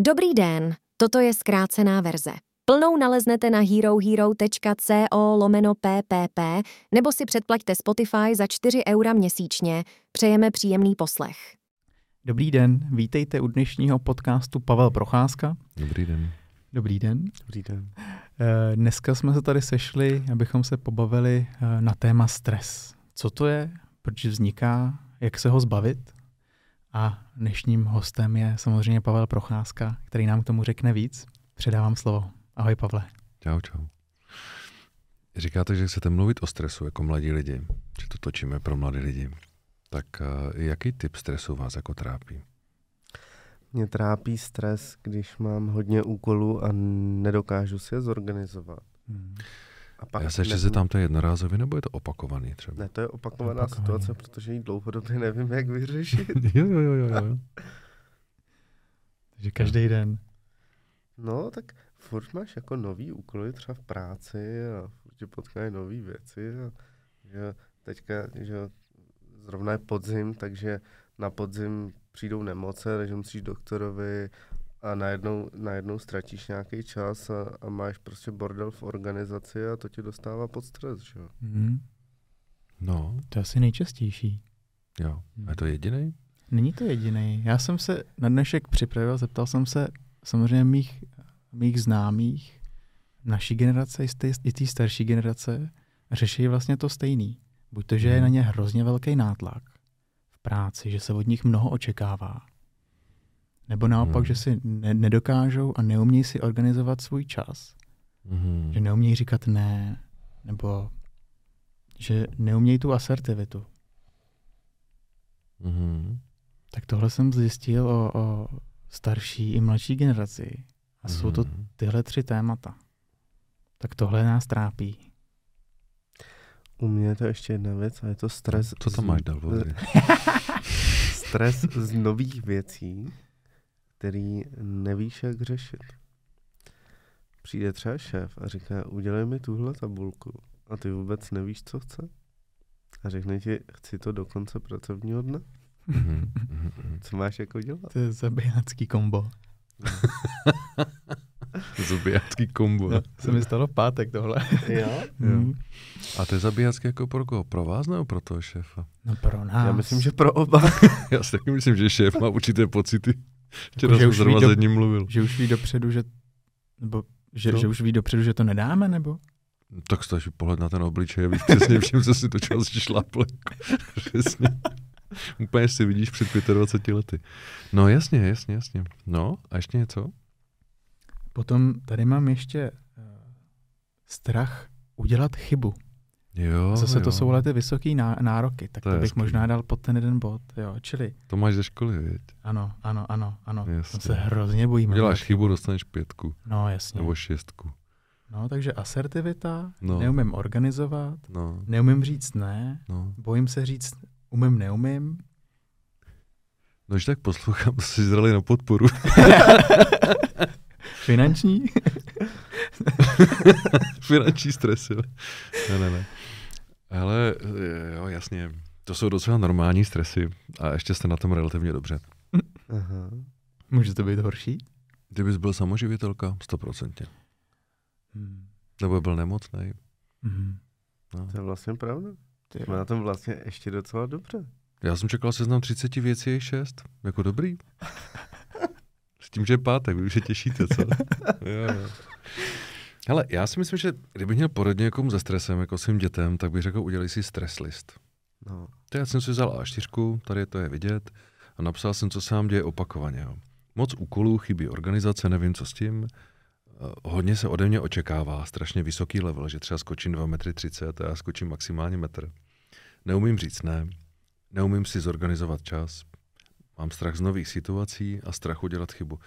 Dobrý den, toto je zkrácená verze. Plnou naleznete na herohero.co lomeno ppp nebo si předplaťte Spotify za 4 eura měsíčně. Přejeme příjemný poslech. Dobrý den, vítejte u dnešního podcastu Pavel Procházka. Dobrý den. Dobrý den. Dobrý den. Eh, Dneska jsme se tady sešli, abychom se pobavili eh, na téma stres. Co to je, proč vzniká, jak se ho zbavit? A dnešním hostem je samozřejmě Pavel Procházka, který nám k tomu řekne víc. Předávám slovo. Ahoj Pavle. Čau, čau. Říkáte, že chcete mluvit o stresu jako mladí lidi, že to točíme pro mladé lidi. Tak uh, jaký typ stresu vás jako trápí? Mě trápí stres, když mám hodně úkolů a nedokážu si je zorganizovat. Hmm. A pak Já se ještě nevím- zeptám, to je jednorázově nebo je to opakovaný třeba? Ne, to je opakovaná Opakovaný. situace, protože ji dlouhodobě nevím, jak vyřešit. jo, jo, jo, jo, jo. Takže každý den. No, tak furt máš jako nový úkoly třeba v práci a furt tě potkají nové věci. A, že teďka, že zrovna je podzim, takže na podzim přijdou nemoce, takže musíš doktorovi a najednou, najednou ztratíš nějaký čas a, a máš prostě bordel v organizaci a to tě dostává pod stres, že jo. Hmm. No, To je asi nejčastější. jo. A je to jediný? Není to jediný. Já jsem se na dnešek připravil, zeptal jsem se samozřejmě mých, mých známých, naší generace i té- i té starší generace, řeší vlastně to stejný. Buď to, že je na ně hrozně velký nátlak v práci, že se od nich mnoho očekává, nebo naopak, Hmm. že si ne- nedokážou a neumějí si organizovat svůj čas, Mhm. že neumějí říkat ne, nebo že neumějí tu asertivitu. Mhm. Tak tohle jsem zjistil o, o starší i mladší generaci. A jsou to Mhm. tyhle tři témata. Tak tohle nás trápí. U mě je to ještě jedna věc a je to stres. Co tam z- máš dál? Stres z nových věcí, který nevíš, jak řešit. Přijde třeba šéf a říká, udělej mi tuhle tabulku a ty vůbec nevíš, co chce. A řekne ti, chci to do konce pracovního dne. Mhm, mhm, mhm. Co máš jako dělat? To je zabijácký kombo. Zabijácký kombo. No, se mi stalo v pátek tohle. jo? Hmm. A to je zabijácký jako pro koho? Pro vás nebo pro toho šéfa? No pro nás. Já myslím, že pro oba. Já si taky myslím, že šéf má určité pocity. Včera Jako, že jsem už zrovna do- s jedním mluvil. Že už ví dopředu, že... Nebo že, No. že už ví dopředu, že to nedáme, nebo? Tak stačí pohled na ten obličej a víš přesně všem, co si to čas šlápl. Přesně. Úplně si vidíš před 25 lety. No jasně, jasně, jasně. No a ještě něco? Potom tady mám ještě eh, strach udělat chybu. Jo, A Zase jo. to jsou ale ty vysoké nároky, tak To to, bych hezký. možná dal pod ten jeden bod. Jo, čili To máš ze školy, viď? ano, ano, ano, ano. Jasně. Tam se hrozně bojím. Udělat chybu, dostaneš pětku. No jasně. Nebo šestku. No, takže asertivita, No. neumím organizovat, No, neumím říct ne, no. bojím se říct umím, neumím. No, když tak poslouchám, to si zrali na podporu. Finanční? Finanční stres, jo. Ne, ne, ne. Ale jo, jasně. To jsou docela normální stresy a ještě jste na tom relativně dobře. Aha. Může to být horší? Kdybys byl samoživitelka, stoprocentně. Hmm. Nebo byl nemocný. Hmm. No. To je vlastně pravda. Ty Jsme jo. na tom vlastně ještě docela dobře. Já jsem čekal seznam 30 věcí je 6. Jako dobrý. S tím, že je pátek, vy už se těšíte, co? jo, jo. Hele, já si myslím, že kdybych měl poradit někomu se stresem, jako svým dětem, tak bych řekl, udělej si stres list. No. To já jsem si vzal A4, tady to je vidět, a napsal jsem, co se vám děje opakovaně. Jo. Moc úkolů, chybí organizace, nevím, co s tím. Eh, Hodně se ode mě očekává, strašně vysoký level, že třeba skočím 2,30 m a já skočím maximálně metr. Neumím říct ne, neumím si zorganizovat čas, mám strach z nových situací a strach udělat chybu.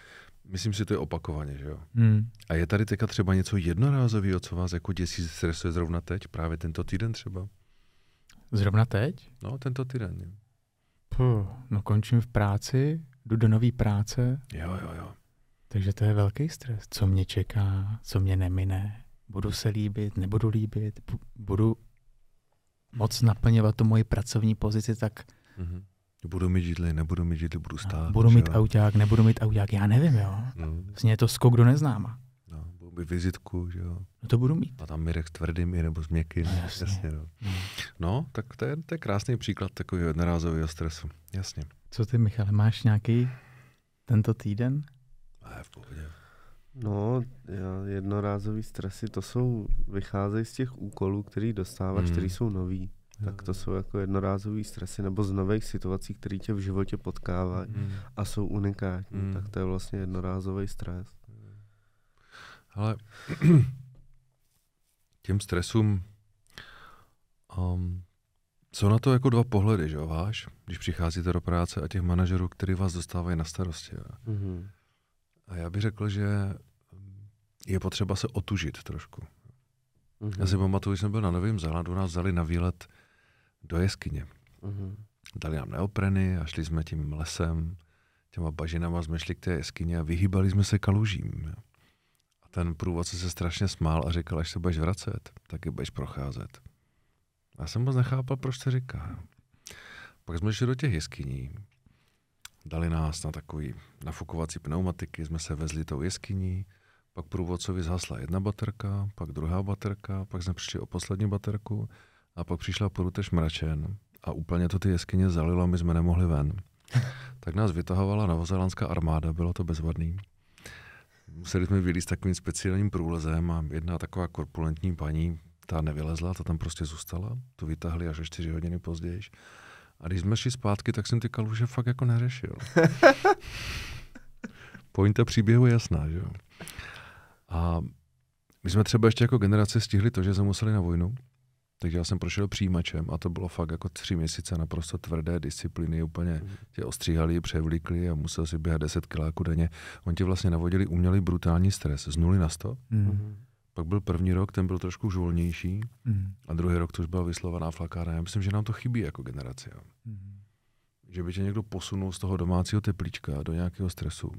Myslím si, to je opakovaně, že jo. Hmm. A je tady teďka třeba něco jednorázového, co vás jako děsí, stresuje zrovna teď, právě tento týden třeba? Zrovna teď? No, tento týden. Puh, no končím v práci, jdu do nové práce, Jo, jo, jo. takže to je velký stres. Co mě čeká, co mě nemine, budu se líbit, nebudu líbit, bu- budu moc naplňovat tu moji pracovní pozici tak, Mhm. Budu mít židli, nebudu mít židli, budu stát. Budu mít jo? auták, nebudu mít auták, já nevím, jo. No, Vlastně je to skok do neznáma. no, budu mít vizitku, že jo. No to budu mít. A tam Mirek s tvrdým i nebo s měkkým. No, jasně. jasně no. No. no, tak to je, to je krásný příklad takového jednorázového stresu. Jasně. Co ty, Michale, máš nějaký tento týden? A je v pohodě. No, jednorázový stresy, to jsou, vycházejí z těch úkolů, který dostáváš, Hmm. který jsou nový. Tak to jsou jako jednorázový stresy nebo z nových situací, které tě v životě potkávají Mm. a jsou unikátní. Hmm. Tak to je vlastně jednorázový stres. Ale těm stresům um, jsou na to jako dva pohledy, že jo, váš, když přicházíte do práce a těch manažerů, který vás dostávají na starosti. Jo. Mhm. A já bych řekl, že je potřeba se otužit trošku. Mhm. Já si pamatuju, že jsem byl na Novém Zélandu, nás vzali na výlet do jeskyně. Mhm. Dali nám neopreny a šli jsme tím lesem, těma bažinama jsme šli k té jeskyni a vyhýbali jsme se kalužím. A ten průvodce se strašně smál a říkal, až se budeš vracet, tak je budeš procházet. Já jsem moc nechápal, proč to říká. Pak jsme šli do těch jeskyní, dali nás na takový nafukovací pneumatiky, jsme se vezli tou jeskyní, pak průvodcovi zhasla jedna baterka, pak druhá baterka, pak jsme přišli o poslední baterku a pak přišla porutež mračen a úplně to ty jeskyně zalilo, my jsme nemohli ven. Tak nás vytahovala novozelandská armáda, bylo to bezvadný. Museli jsme vylízt takovým speciálním průlezem a jedna taková korpulentní paní, ta nevylezla, ta tam prostě zůstala, tu vytahli až o čtyři hodiny později. A když jsme šli zpátky, tak jsem ty kaluže fakt jako neřešil. Pointa příběhu je jasná, že jo. A my jsme třeba ještě jako generace stihli to, že jsme museli na vojnu, takže já jsem prošel přijímačem a to bylo fakt jako tři měsíce naprosto tvrdé disciplíny, úplně tě ostříhali, převlíkli a musel si běhat 10 kiláků denně. Oni ti vlastně navodili umělý brutální stres z nuly na 100. Mm. Mhm. Pak byl první rok, ten byl trošku už volnější Mm. a druhý rok to už byla vyslovaná flakárna. Já myslím, že nám to chybí jako generaci. Jo. Mm. Že by tě někdo posunul z toho domácího teplíčka do nějakého stresu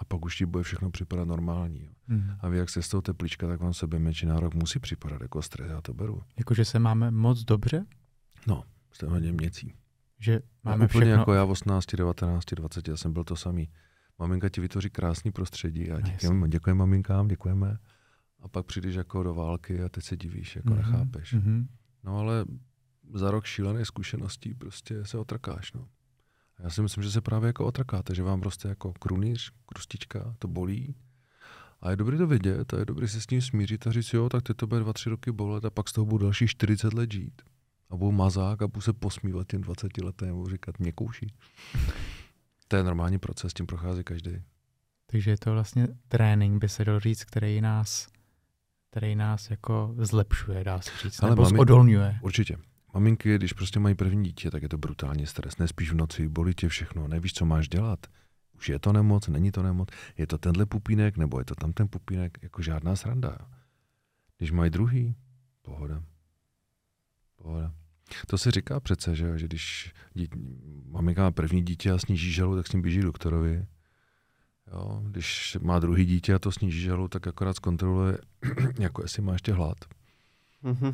a pak už ti bude všechno připadat normální. Jo. Mm. A vy jak jste z toho teplíčka, tak vám sebe menší rok musí připadat jako stres, já to beru. Jakože se máme moc dobře, Jste hodně měcí. že Máme úplně všechno. jako já v 18, 19, 20, já jsem byl to samý. Maminka ti vytvoří krásný prostředí a No, děkujeme, děkujeme maminkám, děkujeme. A pak přijdeš jako do války a teď se divíš, jako Mhm, nechápeš. mhm. No ale za rok šílené zkušeností prostě se otrkáš. No. Já si myslím, že se právě jako otrkáte, že vám roste jako krunýř, krustička, to bolí. A je dobré to vědět a je dobré se s tím smířit a říct, jo, tak teď to bude dva, tři roky bolet a pak z toho budu další 40 let žít. A budu mazák a budu se posmívat těm 20 letem a budu říkat, mě kouší. To je normální proces, tím prochází každý. Takže je to vlastně trénink, by se dal říct, který nás, který nás jako zlepšuje, dá se říct, Ale nebo mami- odolňuje. Určitě. Maminky, když prostě mají první dítě, tak je to brutální stres. Nespíš v noci, bolí tě všechno, nevíš, co máš dělat. Už je to nemoc, není to nemoc, je to tenhle pupínek, nebo je to tam ten pupínek, jako žádná sranda. Když mají druhý, pohoda. Pohoda. To se říká přece, že, že když dítě, maminka má první dítě a sníží žalu, tak s ním běží doktorovi. Jo, když má druhý dítě a to sníží žalu, tak akorát zkontroluje, jako jestli má ještě hlad. Mhm.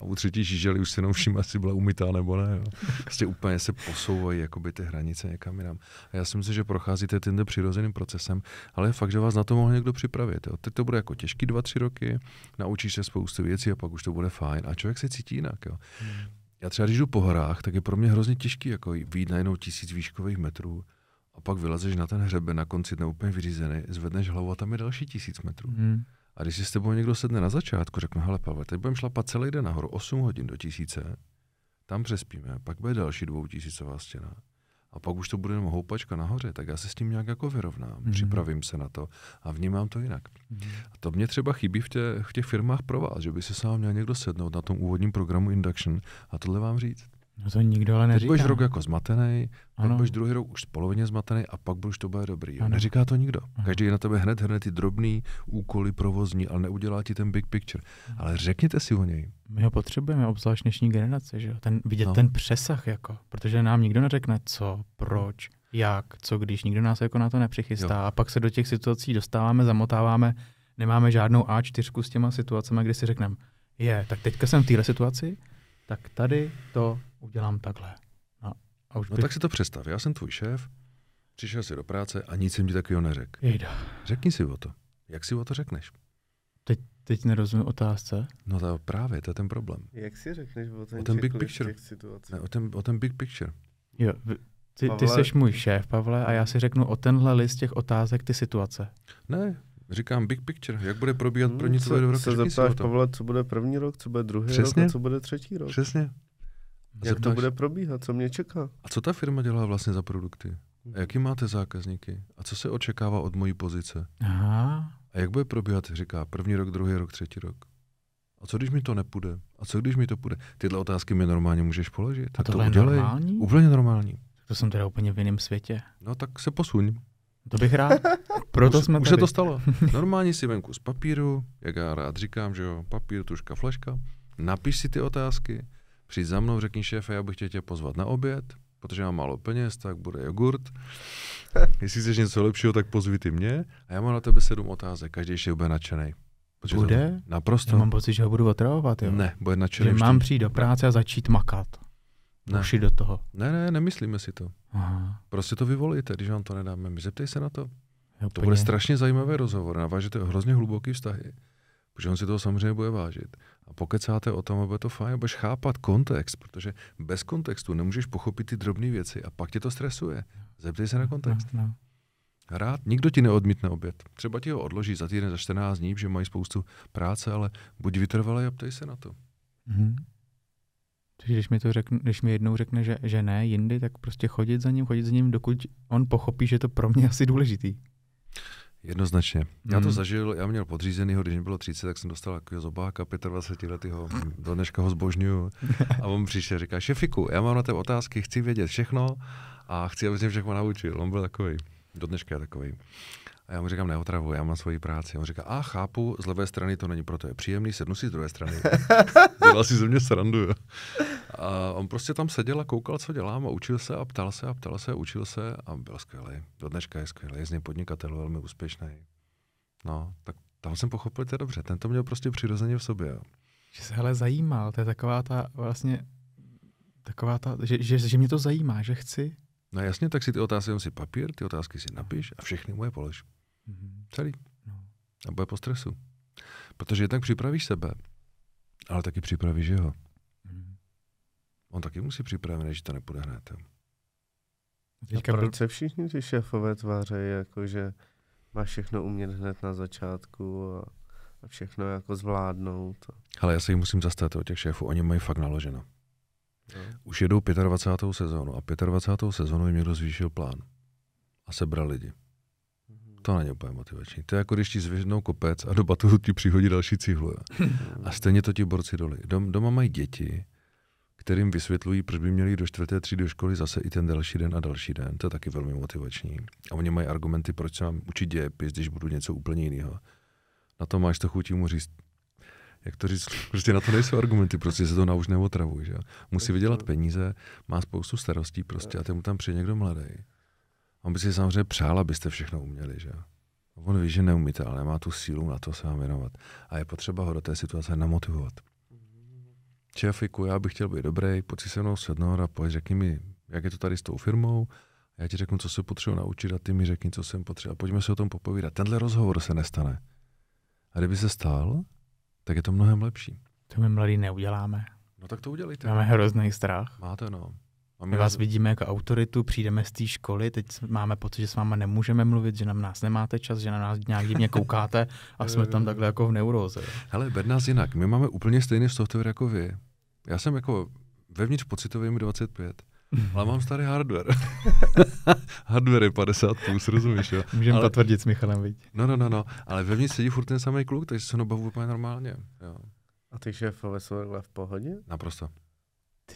A u třetí žížely už si jenom všimla, jestli byla umytá nebo ne. Jo. Prostě úplně se posouvají jakoby ty hranice někam jinam. A já si myslím, že procházíte tímto přirozeným procesem, ale je fakt, že vás na to mohl někdo připravit. Jo. Teď to bude jako těžký dva, tři roky, naučíš se spoustu věcí a pak už to bude fajn. A člověk se cítí jinak. Jo. Já třeba, když jdu po horách, tak je pro mě hrozně těžký jako výjít najednou tisíc výškových metrů a pak vylezeš na ten hřeben na konci dne úplně vyřízený, zvedneš hlavu a tam je další tisíc metrů. Mm. A když si s tebou někdo sedne na začátku, řekne, hele Pavel, teď budeme šlapat celý den nahoru, 8 hodin do tisíce, tam přespíme, pak bude další dvoutisícová stěna. A pak už to bude jenom houpačka nahoře, tak já se s tím nějak jako vyrovnám, Mhm. mm-hmm. připravím se na to a vnímám to jinak. Mm. A to mě třeba chybí v, tě, v těch firmách pro vás, že by se sám měl někdo sednout na tom úvodním programu Induction a tohle vám říct. No to nikdo ale Teď neříká. budeš rok jako zmatený, pak Ano. budeš druhý rok už polovině zmatený a pak už to bude dobrý. Jo? Ano. Neříká to nikdo. Ano. Každý na tebe hned hrne ty drobný úkoly provozní, ale neudělá ti ten big picture. Ale řekněte si o něj. My ho potřebujeme, obzvlášť dnešní generace, že jo? Ten, vidět No. no. ten přesah, jako, protože nám nikdo neřekne co, proč, jak, co když, nikdo nás jako na to nepřichystá Jo. a pak se do těch situací dostáváme, zamotáváme, nemáme žádnou A4 s těma situacemi, kdy si řekneme, je, tak teďka jsem v téhle situaci, tak tady to udělám takhle. No, A už No bych... tak si to představ, já jsem tvůj šéf, přišel si do práce a nic jsem ti takového neřekl. Jejda. Řekni si o to. Jak si o to řekneš? Teď nerozumím otázce. No to právě, to je ten problém. Jak si řekneš o ten, O ten big picture. těch situací? Ne, o, ten, o ten big picture. Jo, ty, ty Pavle- jsi můj šéf, Pavle, a já si řeknu o tenhle list těch otázek ty situace. Ne, říkám big picture. Jak bude probíhat Hmm, první tvoje se, roky? se zeptáš. Pavla, co bude první rok, co bude druhý Přesně. rok a co bude třetí rok. Přesně. A Jak to bude probíhat, co mě čeká? A co ta firma dělá vlastně za produkty? A jaký máte zákazníky? A co se očekává od mojí pozice? Aha. A jak bude probíhat, říká, první rok, druhý rok, třetí rok? A co když mi to nepůjde? A co když mi to půjde? Tyhle otázky mi normálně můžeš položit. A Tak to tohle je udělej. normální? Úplně normální. To jsem teda úplně v jiném světě. No tak se posuň. To bych rád. Proto už, jsme už tady. se to stalo. Normálně si venku z papíru, jak já rád říkám, že jo, papír, tuška, fleška, napiš si ty otázky, přijď za mnou, řekni šéfe, já bych chtěl tě pozvat na oběd, protože mám málo peněz, tak bude jogurt. Jestli chceš něco lepšího, tak pozvi ty mě. A já mám na tebe sedm otázek, každý ještě bude nadšený. Bude? To, naprosto. Já mám pocit, že ho budu otravovat, jo. Ne, bude nadšený. Že mám přijít do práce a začít makat. Ne. Uši do toho. Ne, ne, nemyslíme si to. Aha. Prostě to vyvolíte, když vám to nedáme. Zeptej se na to. Jo, To bude strašně zajímavý rozhovor, navážete hrozně hluboký vztahy, protože on si toho samozřejmě bude vážit. A pokecáte o tom, a bude to fajn, budeš chápat kontext, protože bez kontextu nemůžeš pochopit ty drobné věci a pak tě to stresuje. Zeptej se na kontext. No, no. Rád, nikdo ti neodmítne oběd. Třeba ti ho odloží za týden, za 14 dní, že mají spoustu práce, ale buď vytrvalý a ptej se na to. Mhm. Takže když mi, to řekne, když mi jednou řekne, že, že ne jindy, tak prostě chodit za ním, chodit za ním, dokud on pochopí, že je to pro mě asi důležitý. Jednoznačně. Já to Hmm. zažil, já měl podřízenýho, když mi bylo 30, tak jsem dostal takového zobáka, 25 letého, do dneška ho zbožňuju. A on přišel, říká, šefiku, já mám na tebe otázky, chci vědět všechno a chci, aby mě všechno naučil. On byl takový, do dneška je takový. A já mu říkám, neotravu, já mám svoji práci. On říká, a chápu, z levé strany to není pro to je příjemný, sednu si z druhé strany. Dělal si ze mě srandu. Jo. A on prostě tam seděl a koukal, co dělám a učil se a ptal se a ptal se a učil se a byl skvělý. Do dneška je skvělý, je z něj podnikatel, velmi úspěšný. No, tak tam jsem pochopil, to je dobře. Ten to měl prostě přirozeně v sobě. jo. Že se hele zajímal, to je taková ta vlastně, taková ta, že, že, že mě to zajímá, že chci. No jasně, tak si ty otázky, si papír, ty otázky si napiš a všechny mu je polož. Mhm. Celý. No. A bude po stresu. Protože jednak připravíš sebe, ale taky připravíš jeho. Mhm. On taky musí připravený, že to nepůjde hned. Teďka a byl, proč se všichni ty šéfové tvářejí, jako že máš všechno umět hned na začátku a, a všechno jako zvládnout. Ale já se jich musím zastat od těch šéfů, oni mají fakt naloženo. No. Už jedou 25. sezónu a 25. sezónu jim někdo zvýšil plán. A sebral lidi. To není úplně motivační. To je jako když ti zvědnou kopec a do batohu ti přihodí další cihlu. A stejně to ti borci doli. Dom, doma mají děti, kterým vysvětlují, proč by měli do čtvrté třídy do školy zase i ten další den a další den. To je taky velmi motivační. A oni mají argumenty, proč se mám učit dějepis, když budu něco úplně jiného. Na to máš to chutí mu říct, jak to říct, prostě na to nejsou argumenty, prostě se to nauč neotravuj, že. Musí vydělat peníze, má spoustu starostí prostě a mu tam přijde někdo mladý. On by si samozřejmě přál, abyste všechno uměli, že. On ví, že neumíte, ale nemá tu sílu na to se vám věnovat. A je potřeba ho do té situace namotivovat. Šéfiku, já bych chtěl být dobrý, pojď si se mnou sednout a pojď, řekni mi, jak je to tady s tou firmou, já ti řeknu, co se potřebuji naučit a ty mi řekni, co jsem potřeboval. Pojďme se o tom popovídat. Tenhle rozhovor se nestane. A kdyby se stál, tak je to mnohem lepší. to my mladý neuděláme. No tak to udělejte. Máme hrozný strach. Máte, no. A My vás vidíme jako autoritu, přijdeme z té školy, teď máme pocit, že s váma nemůžeme mluvit, že na nás nemáte čas, že na nás nějak divně koukáte a jsme tam takhle jako v neuróze. jo. Hele, ber nás jinak. My máme úplně stejný software jako vy. Já jsem jako vevnitř pocitový mi 25, ale mám starý hardware. hardware je 50 plus, rozumíš, jo? Můžeme Ale- potvrdit s Michalem, viď? No, no, no, no, ale vevnitř sedí furt ten samý kluk, takže se nabavu úplně normálně. Jo. A ty šéfové jsou takhle v pohodě? Naprosto.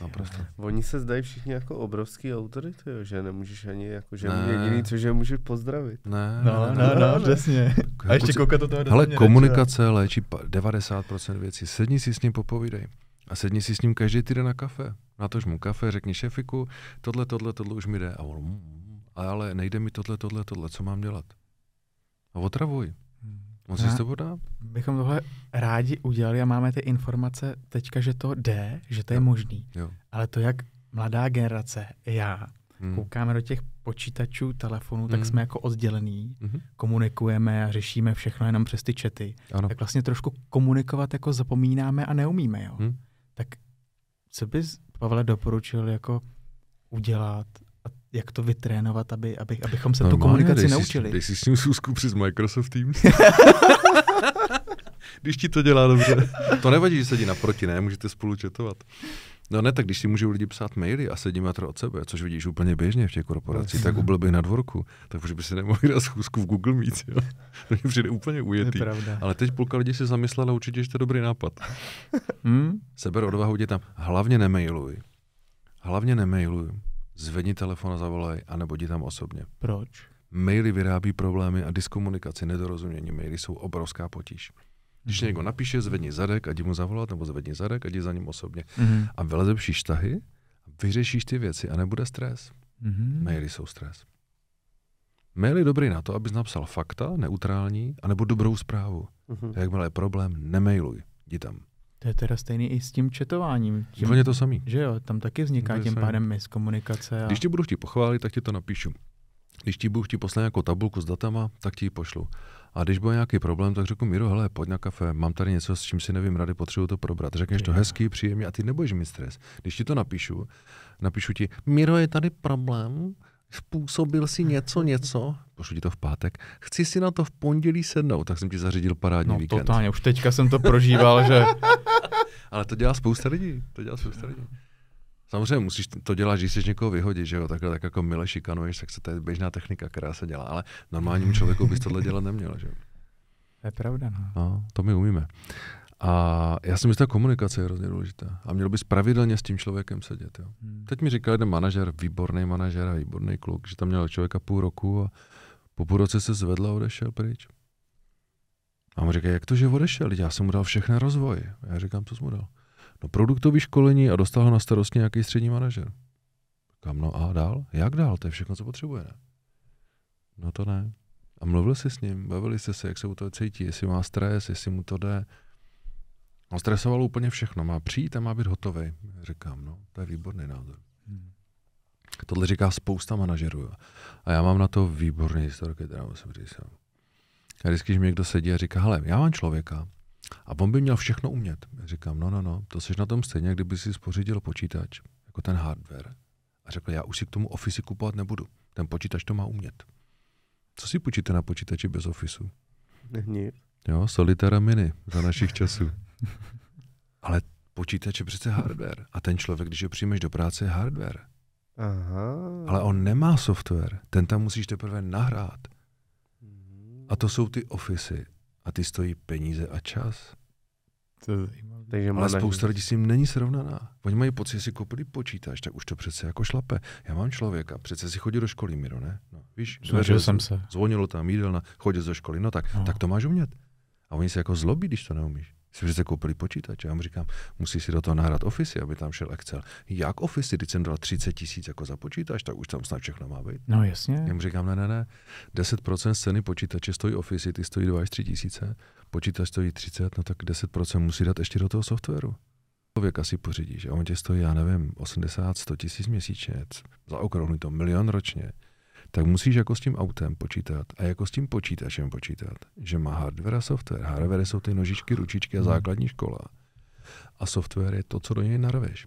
Naprosto. Oni se zdají všichni jako obrovský autority, jo, že nemůžeš ani jako, že Ne. jediný, co že můžeš pozdravit. Ne, No, ne, no, ne, no, přesně. A ještě koukat do toho mě komunikace léčí pa- 90% věcí. Sedni si s ním popovídej. A sedni si s ním každý týden na kafe. Natož mu kafe, řekni šefiku, tohle, tohle, tohle už mi jde. A on, mm, ale nejde mi tohle, tohle, tohle, co mám dělat? A otravuj. On si Já- s tebou dá? Bychom tohle rádi udělali a máme ty informace teďka, že to jde, že to je Jo. možný. Jo. Ale to, jak mladá generace, já, Hmm. koukáme do těch počítačů, telefonů, tak Mhm. jsme jako oddělení, Mhm. komunikujeme a řešíme všechno jenom přes ty čety. Ano. Tak vlastně trošku komunikovat jako zapomínáme a neumíme, jo. Hmm. Tak co bys, Pavle, doporučil jako udělat jak to vytrénovat, aby, aby, abychom se tu Normálně, komunikaci dej si- naučili? Dej si s ním schůzku přes Microsoft Teams. když ti to dělá dobře. To nevadí, že sedí naproti, ne? Můžete spolu četovat. No ne, tak když si můžou lidi psát maily a sedí metr od sebe, což vidíš úplně běžně v těch korporacích, tak byl bych na dvorku, tak už by si nemohli dát schůzku v Google Meet, jo? To mě přijde úplně ujetý. Ale teď půlka lidí si zamyslela určitě, že to je dobrý nápad. Hm? Seber odvahu, jdi tam. Hlavně nemailuj. Hlavně nemailuj. Zvedni telefon a zavolej, anebo jdi tam osobně. Proč? Maily vyrábí problémy a diskomunikaci, nedorozumění. Maily jsou obrovská potíž. Když někdo napíše, zvedni zadek a jdi mu zavolat, nebo zvedni zadek a jdi za ním osobně. Mhm. A vylepšíš vztahy, vyřešíš ty věci a nebude stres. Mhm. Maily jsou stres. Mail je dobrý na to, abys napsal fakta, neutrální, anebo dobrou zprávu. A jakmile je problém, nemailuj. Jdi tam. To je teda stejný i s tím četováním. Tím, Úplně to samý. Že jo, tam taky vzniká To tím samý. pádem miskomunikace. A... Když ti budu chtít pochválit, tak ti to napíšu. Když ti budu chtít poslat nějakou tabulku s datama, tak ti ji pošlu. A když bude nějaký problém, tak řeknu Miro, hele, pojď na kafe, mám tady něco, s čím si nevím rady, potřebuji to probrat. Řekneš to Jo. hezky, příjemně a ty nebudeš mít stres. Když ti to napíšu, napíšu ti, Miro, je tady problém, způsobil si něco, něco, pošlu ti to v pátek, chci si na to v pondělí sednout, tak jsem ti zařídil parádní No víkend. totálně, už teďka jsem to prožíval, že Ale to dělá spousta lidí. To dělá spousta lidí. Samozřejmě musíš to dělat, když chceš někoho vyhodit, že jo, takhle tak jako mile šikanuješ, tak se to je běžná technika, která se dělá, ale normálnímu člověku bys tohle dělat neměl, že jo. to je pravda, no. No, to my umíme. A já si myslím, že ta komunikace je hrozně důležitá. A měl bys pravidelně s tím člověkem sedět. Jo. Hm. Teď mi říkal jeden manažer, výborný manažer a výborný kluk, že tam měl člověka půl roku a po půl roce se zvedl a odešel pryč. A on říká, jak to, že odešel? Já jsem mu dal všechny rozvoj. A já říkám, co jsi mu dal? No produktový školení a dostal ho na starost nějaký střední manažer. Kam no a dál? Jak dál? To je všechno, co potřebuje, ne? No to ne. A mluvil jsi s ním, bavili jste se, jak se u toho cítí, jestli má stres, jestli mu to jde. On stresoval úplně všechno, má přijít a má být hotový. Říkám, no, to je výborný názor. Hm. Tohle říká spousta manažerů. A já mám na to výborný historky, teda musím říct. A vždycky, když mi někdo sedí a říká, hele, já mám člověka a on by měl všechno umět. Já říkám, no, no, no, to jsi na tom stejně, kdyby si spořídil počítač, jako ten hardware. A řekl, já už si k tomu Office kupovat nebudu. Ten počítač to má umět. Co si počíte na počítači bez Officeu? Nic. Jo, Solitera Mini za našich časů. Ale počítač je přece hardware. A ten člověk, když ho přijmeš do práce, je hardware. Aha. Ale on nemá software. Ten tam musíš teprve nahrát. Mhm. A to jsou ty ofisy. A ty stojí peníze a čas. To je zajímavé. Takže Ale spousta lidí s tím není srovnaná. Oni mají pocit, že si koupili počítač, tak už to přece jako šlape. Já mám člověka, přece si chodil do školy, Miro, ne? No, víš, Snažil jsem se. Zvonilo tam, jídelna, chodil do školy, no tak, No. tak to máš umět. A oni se jako zlobí, když to neumíš. Si přece koupili počítač. Já mu říkám, musíš si do toho nahrát Office, aby tam šel Excel. Jak Office? Když jsem dal 30 tisíc jako za počítač, tak už tam snad všechno má být. No jasně. Já mu říkám, ne, ne, ne, 10% z ceny počítače stojí Office, ty stojí 2 až 3 tisíce, počítač stojí 30, no tak 10% musí dát ještě do toho softwaru. Člověk asi pořídíš a on tě stojí, já nevím, 80, 100 tisíc měsíčně, zaokrouhli to milion ročně, tak musíš jako s tím autem počítat a jako s tím počítačem počítat, že má hardware a software. Hardware jsou ty nožičky, ručičky a Hmm. základní škola. A software je to, co do něj narveš.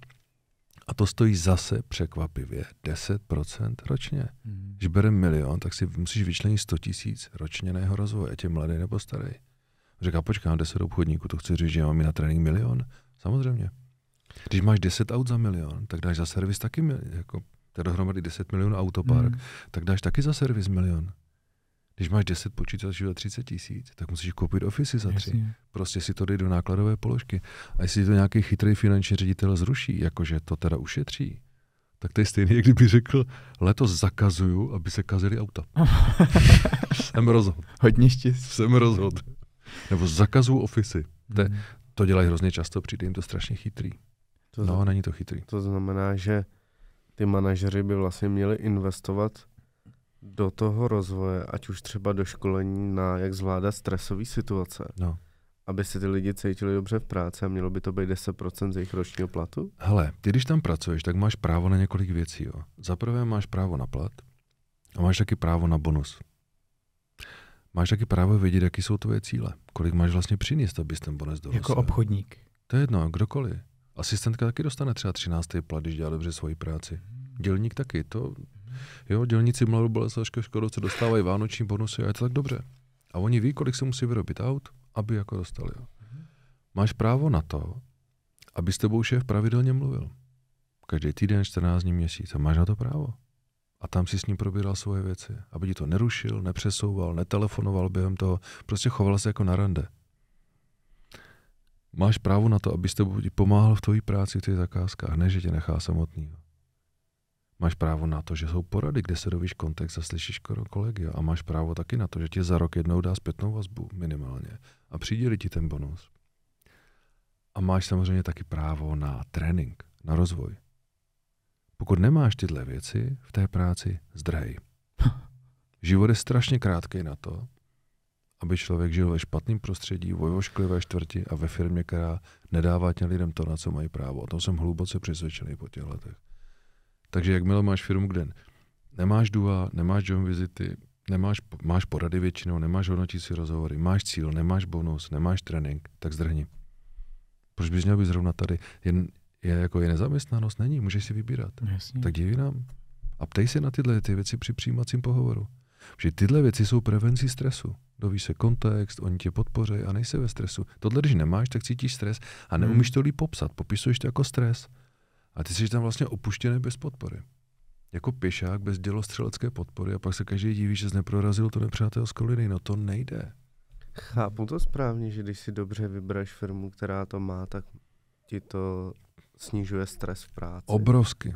A to stojí zase překvapivě 10% ročně. Hm. Když bere milion, tak si musíš vyčlenit 100 tisíc ročně na jeho rozvoj, ať je mladý nebo starý. Říká, počkám, 10 obchodníků, to chci říct, že mám na trénink milion? Samozřejmě. Když máš 10 aut za milion, tak dáš za servis taky milion, jako, je dohromady 10 milionů autopark, Hm. tak dáš taky za servis milion. Když máš 10 počítačů za 30 tisíc, tak musíš koupit Office za 3. Jasně. Prostě si to dej do nákladové položky. A jestli to nějaký chytrý finanční ředitel zruší, jakože to teda ušetří, tak to je stejný, jak kdyby řekl, letos zakazuju, aby se kazily auta. Jsem rozhod. Hodně štěstí. Jsem rozhod. Nebo zakazuju ofisy. To, je- Hm. to dělají hrozně často, přijde jim to strašně chytrý. To, No, není to chytrý. to znamená, že ty manažeři by vlastně měli investovat do toho rozvoje, ať už třeba do školení na jak zvládat stresové situace. No. aby se ty lidi cítili dobře v práci a mělo by to být 10% z jejich ročního platu? Hele, ty když tam pracuješ, tak máš právo na několik věcí. Jo. Za prvé máš právo na plat a máš taky právo na bonus. Máš taky právo vědět, jaký jsou tvoje cíle. Kolik máš vlastně přinést, abys ten bonus donesl. Jako obchodník. To je jedno, kdokoliv. Asistentka taky dostane třeba 13. plat, když dělá dobře svoji práci. Dělník taky. To, jo, dělníci Mlaru Boleslaška Škodovce dostávají vánoční bonusy a je to tak dobře. A oni ví, kolik se musí vyrobit aut, aby jako dostali. Jo. Máš právo na to, aby s tebou šéf pravidelně mluvil. Každý týden, 14 dní, měsíc. A máš na to právo. A tam si s ním probíral svoje věci. Aby ti to nerušil, nepřesouval, netelefonoval během toho. Prostě choval se jako na rande. Máš právo na to, aby s tebou ti pomáhal v tvojí práci, v těch zakázkách, ne, že tě nechá samotný. Máš právo na to, že jsou porady, kde se dovíš kontext a slyšíš kolegy. A máš právo taky na to, že ti za rok jednou dá zpětnou vazbu minimálně a přidělí ti ten bonus. A máš samozřejmě taky právo na trénink, na rozvoj. Pokud nemáš tyhle věci v té práci, zdrhej. Život je strašně krátký na to, aby člověk žil ve špatném prostředí, v ošklivé čtvrti a ve firmě, která nedává těm lidem to, na co mají právo. O tom jsem hluboce přesvědčený po těch letech. Takže jakmile máš firmu, kde nemáš dua, nemáš job vizity, nemáš, máš porady většinou, nemáš hodnotící rozhovory, máš cíl, nemáš bonus, nemáš trénink, tak zdrhni. Proč bys měl být zrovna tady? Jen, je jako je nezaměstnanost? Není, můžeš si vybírat. Jasně. Tak diví nám. A ptej se na tyhle ty věci při přijímacím pohovoru. Že tyhle věci jsou prevencí stresu. Dovíš se kontext, oni tě podpoří a nejsi ve stresu. Tohle, když nemáš, tak cítíš stres a neumíš to líp popsat. Popisuješ to jako stres. A ty jsi tam vlastně opuštěný bez podpory. Jako pěšák bez dělostřelecké podpory a pak se každý diví, že jsi neprorazil to nepřátelskou linii. No to nejde. Chápu to správně, že když si dobře vybereš firmu, která to má, tak ti to snižuje stres v práci. Obrovsky.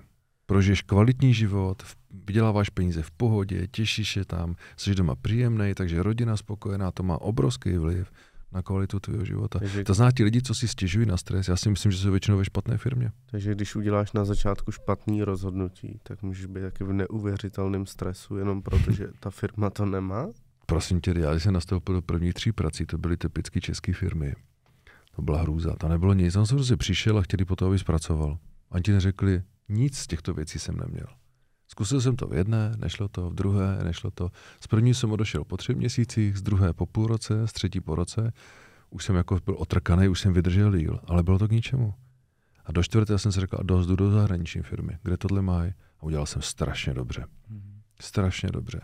Prožiješ kvalitní život, vyděláváš peníze v pohodě, těšíš se tam, jsi doma příjemný, takže rodina spokojená, to má obrovský vliv na kvalitu tvého života. Takže, to zná ti lidi, co si stěžují na stres, já si myslím, že jsou většinou ve špatné firmě. Takže když uděláš na začátku špatný rozhodnutí, tak můžeš být taky v neuvěřitelném stresu, jenom protože ta firma to nemá? Prosím tě, já když jsem nastoupil do prvních tří prací, to byly typické české firmy. To byla hrůza, to nebylo nic. On jsem prostě přišel a chtěli po to, aby zpracoval. Ani ti neřekli, nic z těchto věcí jsem neměl. Zkusil jsem to v jedné, nešlo to, v druhé, nešlo to. Z první jsem odešel po třech měsících, z druhé po půl roce, z třetí po roce. Už jsem jako byl otrkaný, už jsem vydržel díl, ale bylo to k ničemu. A do čtvrté jsem si řekl, a dost jdu do zahraniční firmy, kde tohle mají. A udělal jsem strašně dobře. Mm. Strašně dobře.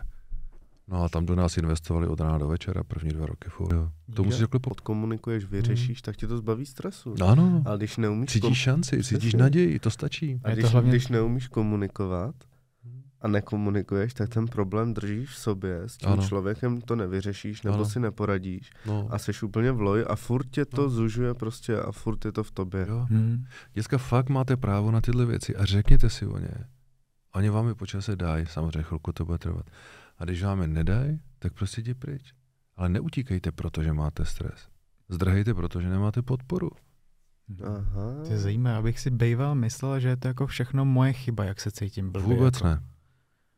No a tam do nás investovali od rána do večera, první dva roky furt. Jo. To musíš jako podkomunikuješ, vyřešíš, hmm. tak ti to zbaví stresu. Ano. Ale když neumíš... Cítíš kom... šanci, cítíš naději, to stačí. A když, hlavně... když neumíš komunikovat a nekomunikuješ, tak ten problém držíš v sobě, s tím ano. člověkem to nevyřešíš, nebo ano. si neporadíš no. a jsi úplně v loji a furt tě to no. zužuje prostě a furt je to v tobě. Jo. Hmm. Děcka, fakt máte právo na tyhle věci a řekněte si o ně. Oni vám je počase dají, samozřejmě chvilku to bude trvat. A když vám je nedají, tak prostě jdi pryč. Ale neutíkejte, protože máte stres. Zdrhejte, protože nemáte podporu. Aha. To je zajímavé, abych si bejval myslel, že je to jako všechno moje chyba, jak se cítím blbě. Vůbec jako. ne.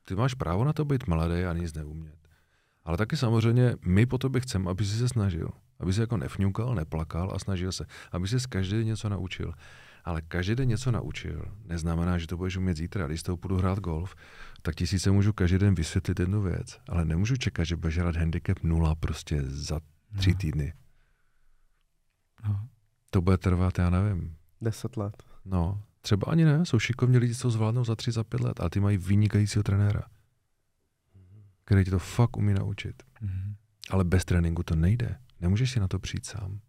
Ty máš právo na to být mladý a nic neumět. Ale taky samozřejmě my po tobě chceme, aby si se snažil. Aby si jako nefňukal, neplakal a snažil se. Aby si z každý něco naučil. Ale každý den něco naučil. Neznamená, že to budeš umět zítra. Když to půjdu hrát golf, tak ti sice můžu každý den vysvětlit jednu věc, ale nemůžu čekat, že budeš hrát handicap nula prostě za tři no. týdny. No. To bude trvat, já nevím. Deset let. No, třeba ani ne. Jsou šikovní lidi, co zvládnou za tři, za pět let, ale ty mají vynikajícího trenéra, který ti to fakt umí naučit. Mm-hmm. Ale bez tréninku to nejde. Nemůžeš si na to přijít sám.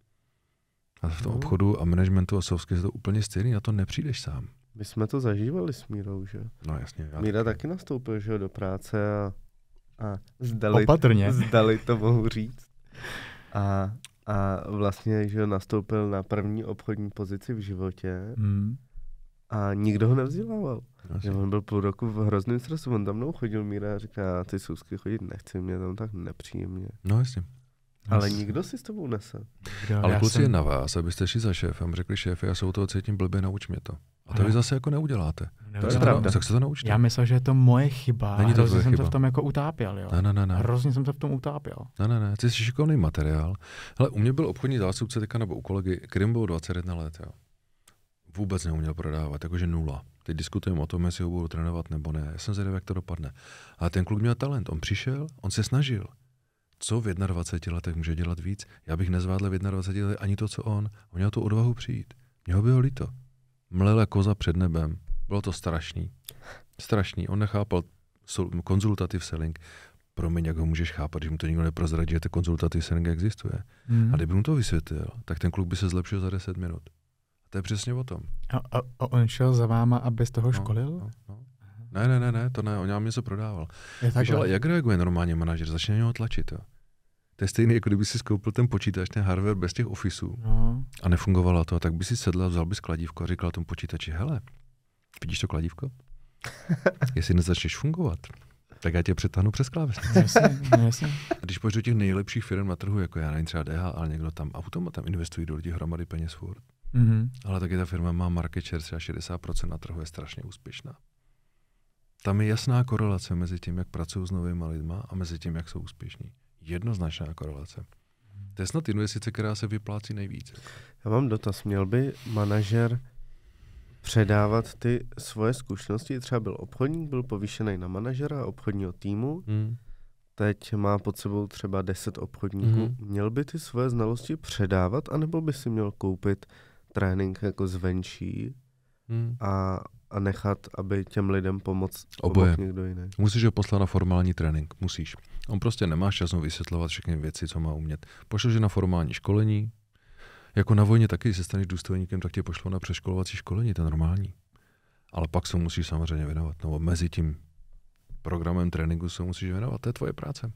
A v tom no. obchodu a managementu a soft je to úplně stejný, na to nepřijdeš sám. My jsme to zažívali s Mírou, že? No jasně. Míra taky. taky nastoupil, že do práce a, a zdali, Opatrně. zdali to mohu říct. A, a vlastně, že nastoupil na první obchodní pozici v životě hmm. a nikdo ho nevzdělával. Že on byl půl roku v hrozném stresu, on tam mnou chodil Míra a říká, ty sousky chodit nechci, mě tam tak nepříjemně. No jasně. Ale nikdo si s tebou nese. Ale kluci jsem... je na vás, abyste šli za šéfem, řekli šéfe, já se u toho cítím blbě, nauč mě to. A to vy zase jako neuděláte. Ne, Tak je se, to, pravda. tak se to naučte. Já myslel, že je to moje chyba. Není a to hrozně jsem se chyba. v tom jako utápěl, jo. Ne, ne, ne, ne. Hrozně jsem se v tom utápěl. Ne, ne, ne, ty jsi šikovný materiál. Ale u mě byl obchodní zástupce teďka nebo u kolegy, kterým bylo 21 let, jo. Vůbec neuměl prodávat, jakože nula. Teď diskutujeme o tom, jestli ho budu trénovat nebo ne. Já jsem zvědavý, jak to dopadne. Ale ten kluk měl talent, on přišel, on se snažil. Co v 21 letech může dělat víc? Já bych nezvládl v 21 letech ani to, co on. On měl tu odvahu přijít. Mě ho bylo líto. Mlela koza před nebem. Bylo to strašný. Strašný. On nechápal konzultativ selling. Promiň, jak ho můžeš chápat, když mu to nikdo neprozradí, že ten konzultativ selling existuje. Hmm. A kdyby mu to vysvětlil, tak ten kluk by se zlepšil za 10 minut. A to je přesně o tom. A, a, a on šel za váma, aby z toho školil? No, no. Ne, ne, ne, ne, to ne, on nám něco prodával. Je Víš, ale jak reaguje normálně manažer? Začne na něho tlačit, jo. To je stejné, jako kdyby si skoupil ten počítač, ten hardware bez těch officeů No, a nefungovalo to, tak by si sedla, vzal bys kladívko a říkal tomu počítači, hele, vidíš to kladívko? Jestli nezačneš fungovat, tak já tě přetáhnu přes klávesnici. no, no, když půjdeš do těch nejlepších firm na trhu, jako já nevím, třeba DHL, někdo tam automatem investují do lidí hromady peněz furt. Mhm. Ale taky ta firma má market share třeba 60% na trhu, je strašně úspěšná. Tam je jasná korelace mezi tím, jak pracují s novými lidma a mezi tím, jak jsou úspěšní. Jednoznačná korelace. To je snad investice, která se vyplácí nejvíc. Já mám dotaz. Měl by manažer předávat ty svoje zkušenosti? Třeba byl obchodník, byl povýšený na manažera obchodního týmu, Hmm. teď má pod sebou třeba 10 obchodníků. Mhm. Měl by ty svoje znalosti předávat, anebo by si měl koupit trénink jako zvenčí Hmm. a, a nechat, aby těm lidem pomoct Oboje. někdo jiný? Musíš ho poslat na formální trénink. Musíš. On prostě nemá čas mu vysvětlovat všechny věci, co má umět. Pošleš na formální školení. Jako na vojně taky, se staneš důstojníkem, tak tě pošlo na přeškolovací školení, to je normální. Ale pak se musíš samozřejmě věnovat. Nebo mezi tím programem tréninku se musíš věnovat. To je tvoje práce.